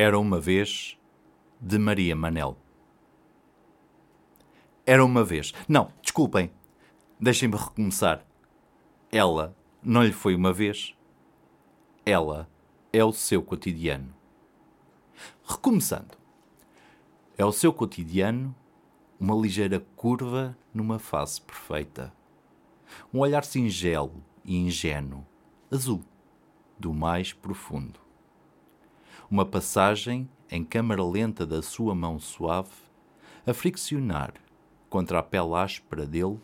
Era uma vez de Maria Manel. Era uma vez. Não, desculpem. Deixem-me recomeçar. Ela não lhe foi uma vez. Ela é o seu cotidiano. Recomeçando. É o seu cotidiano uma ligeira curva numa face perfeita. Um olhar singelo e ingênuo, azul, do mais profundo. Uma passagem em câmara lenta da sua mão suave a friccionar contra a pele áspera dele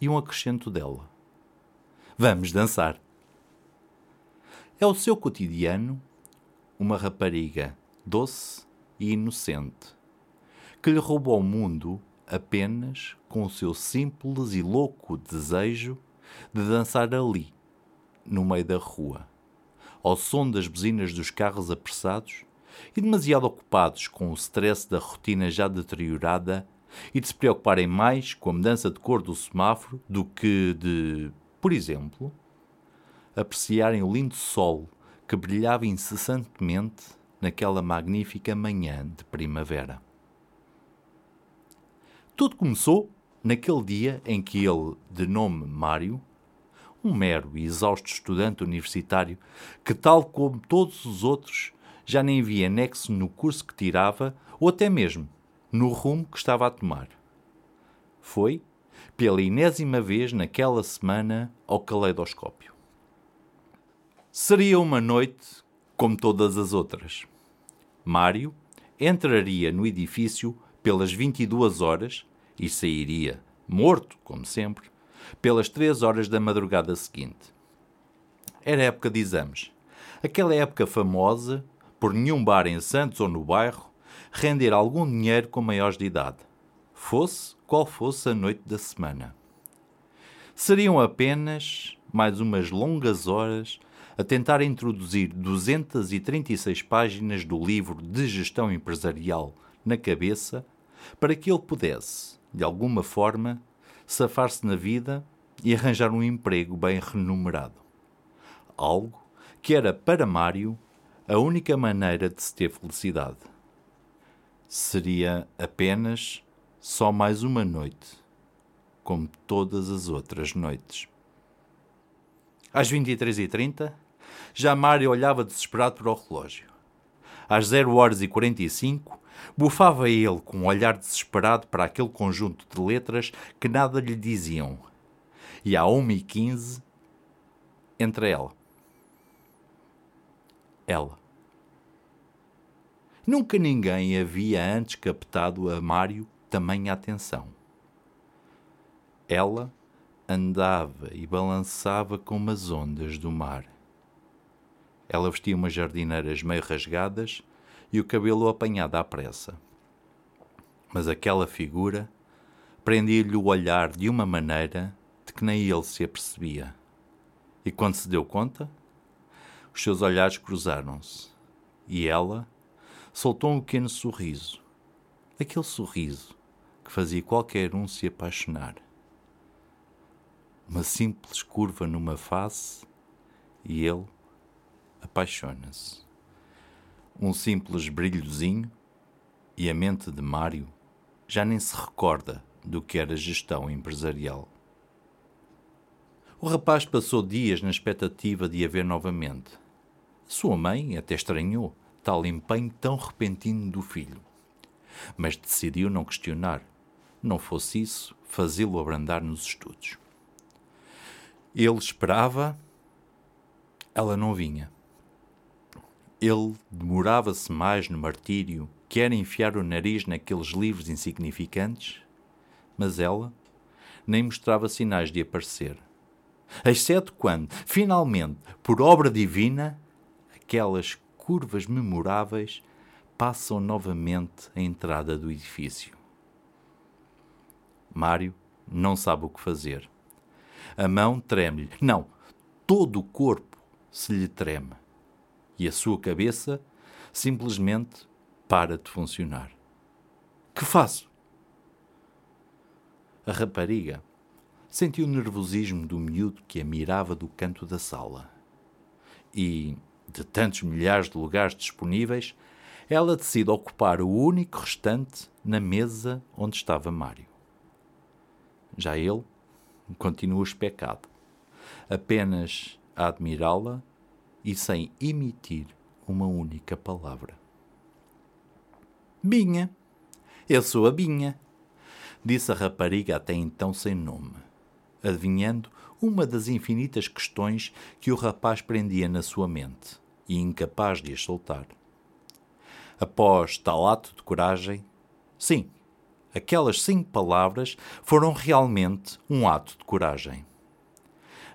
e um acrescento dela. Vamos dançar. É o seu cotidiano uma rapariga doce e inocente que lhe roubou o mundo apenas com o seu simples e louco desejo de dançar ali, no meio da rua, ao som das buzinas dos carros apressados e demasiado ocupados com o stress da rotina já deteriorada e de se preocuparem mais com a mudança de cor do semáforo do que de, por exemplo, apreciarem o lindo sol que brilhava incessantemente naquela magnífica manhã de primavera. Tudo começou naquele dia em que ele, de nome Mário, um mero e exausto estudante universitário que, tal como todos os outros, já nem via nexo no curso que tirava ou até mesmo no rumo que estava a tomar. Foi, pela enésima vez naquela semana, ao caleidoscópio. Seria uma noite como todas as outras. Mário entraria no edifício pelas 22 horas e sairia, morto, como sempre, pelas 3 horas da madrugada seguinte. Era época de exames. Aquela época famosa, por nenhum bar em Santos ou no bairro, render algum dinheiro com maiores de idade, fosse qual fosse a noite da semana. Seriam apenas mais umas longas horas a tentar introduzir 236 páginas do livro de gestão empresarial na cabeça para que ele pudesse, de alguma forma, safar-se na vida e arranjar um emprego bem remunerado. Algo que era para Mário a única maneira de se ter felicidade. Seria apenas só mais uma noite, como todas as outras noites. Às 23h30, já Mário olhava desesperado para o relógio. Às 0 horas e 45, Bufava ele com um olhar desesperado para aquele conjunto de letras que nada lhe diziam. E à uma e quinze, entre ela. Ela. Nunca ninguém havia antes captado a Mário tamanha atenção. Ela andava e balançava como as ondas do mar. Ela vestia umas jardineiras meio rasgadas e o cabelo apanhado à pressa. Mas aquela figura prendia-lhe o olhar de uma maneira de que nem ele se apercebia. E quando se deu conta, os seus olhares cruzaram-se e ela soltou um pequeno sorriso. Aquele sorriso que fazia qualquer um se apaixonar. Uma simples curva numa face e ele apaixona-se um simples brilhozinho e a mente de Mário já nem se recorda do que era gestão empresarial. O rapaz passou dias na expectativa de a ver novamente. Sua mãe até estranhou tal empenho tão repentino do filho, mas decidiu não questionar. Não fosse isso, fazê-lo abrandar nos estudos. Ele esperava, ela não vinha. Ele demorava-se mais no martírio que era enfiar o nariz naqueles livros insignificantes, mas ela nem mostrava sinais de aparecer. Exceto quando, finalmente, por obra divina, aquelas curvas memoráveis passam novamente a entrada do edifício. Mário não sabe o que fazer. A mão treme-lhe. Não, todo o corpo se lhe treme e a sua cabeça simplesmente para de funcionar. Que faço? A rapariga sentiu o nervosismo do miúdo que a mirava do canto da sala. E, de tantos milhares de lugares disponíveis, ela decide ocupar o único restante na mesa onde estava Mário. Já ele continua especado, apenas a admirá-la e sem emitir uma única palavra. Binha, eu sou a Binha, disse a rapariga até então sem nome, adivinhando uma das infinitas questões que o rapaz prendia na sua mente e incapaz de as soltar. Após tal ato de coragem, sim, aquelas cinco palavras foram realmente um ato de coragem.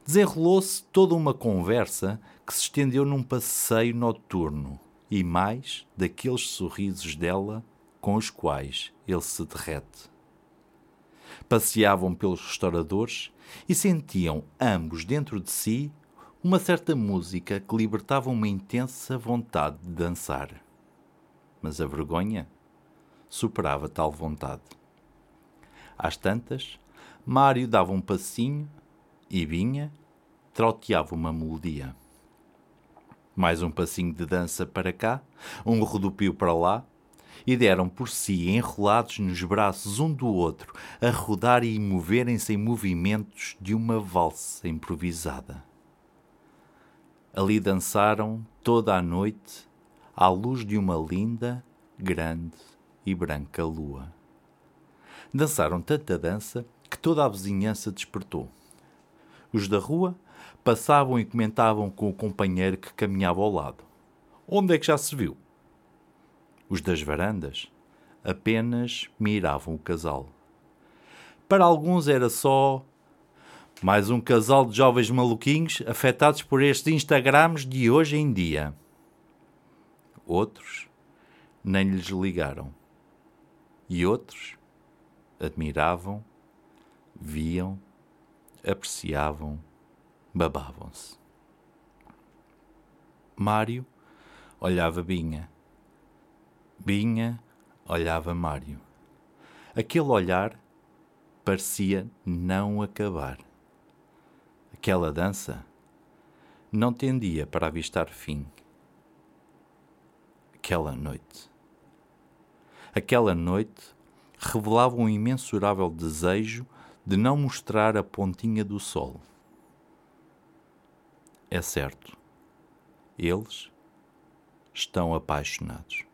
Desenrolou-se toda uma conversa que se estendeu num passeio noturno e mais daqueles sorrisos dela com os quais ele se derrete. Passeavam pelos restauradores e sentiam ambos dentro de si uma certa música que libertava uma intensa vontade de dançar. Mas a vergonha superava tal vontade. Às tantas, Mário dava um passinho e vinha, troteava uma melodia. Mais um passinho de dança para cá, um rodopio para lá, e deram por si enrolados nos braços um do outro, a rodar e moverem-se em movimentos de uma valsa improvisada. Ali dançaram toda a noite à luz de uma linda, grande e branca lua. Dançaram tanta dança que toda a vizinhança despertou. Os da rua passavam e comentavam com o companheiro que caminhava ao lado. Onde é que já se viu? Os das varandas apenas miravam o casal. Para alguns era só mais um casal de jovens maluquinhos afetados por estes Instagrams de hoje em dia. Outros nem lhes ligaram. E outros admiravam, viam, apreciavam, babavam-se. Mário olhava Binha. Binha olhava Mário. Aquele olhar parecia não acabar. Aquela dança não tendia para avistar fim. Aquela noite. Aquela noite revelava um imensurável desejo de não mostrar a pontinha do sol. É certo, eles estão apaixonados.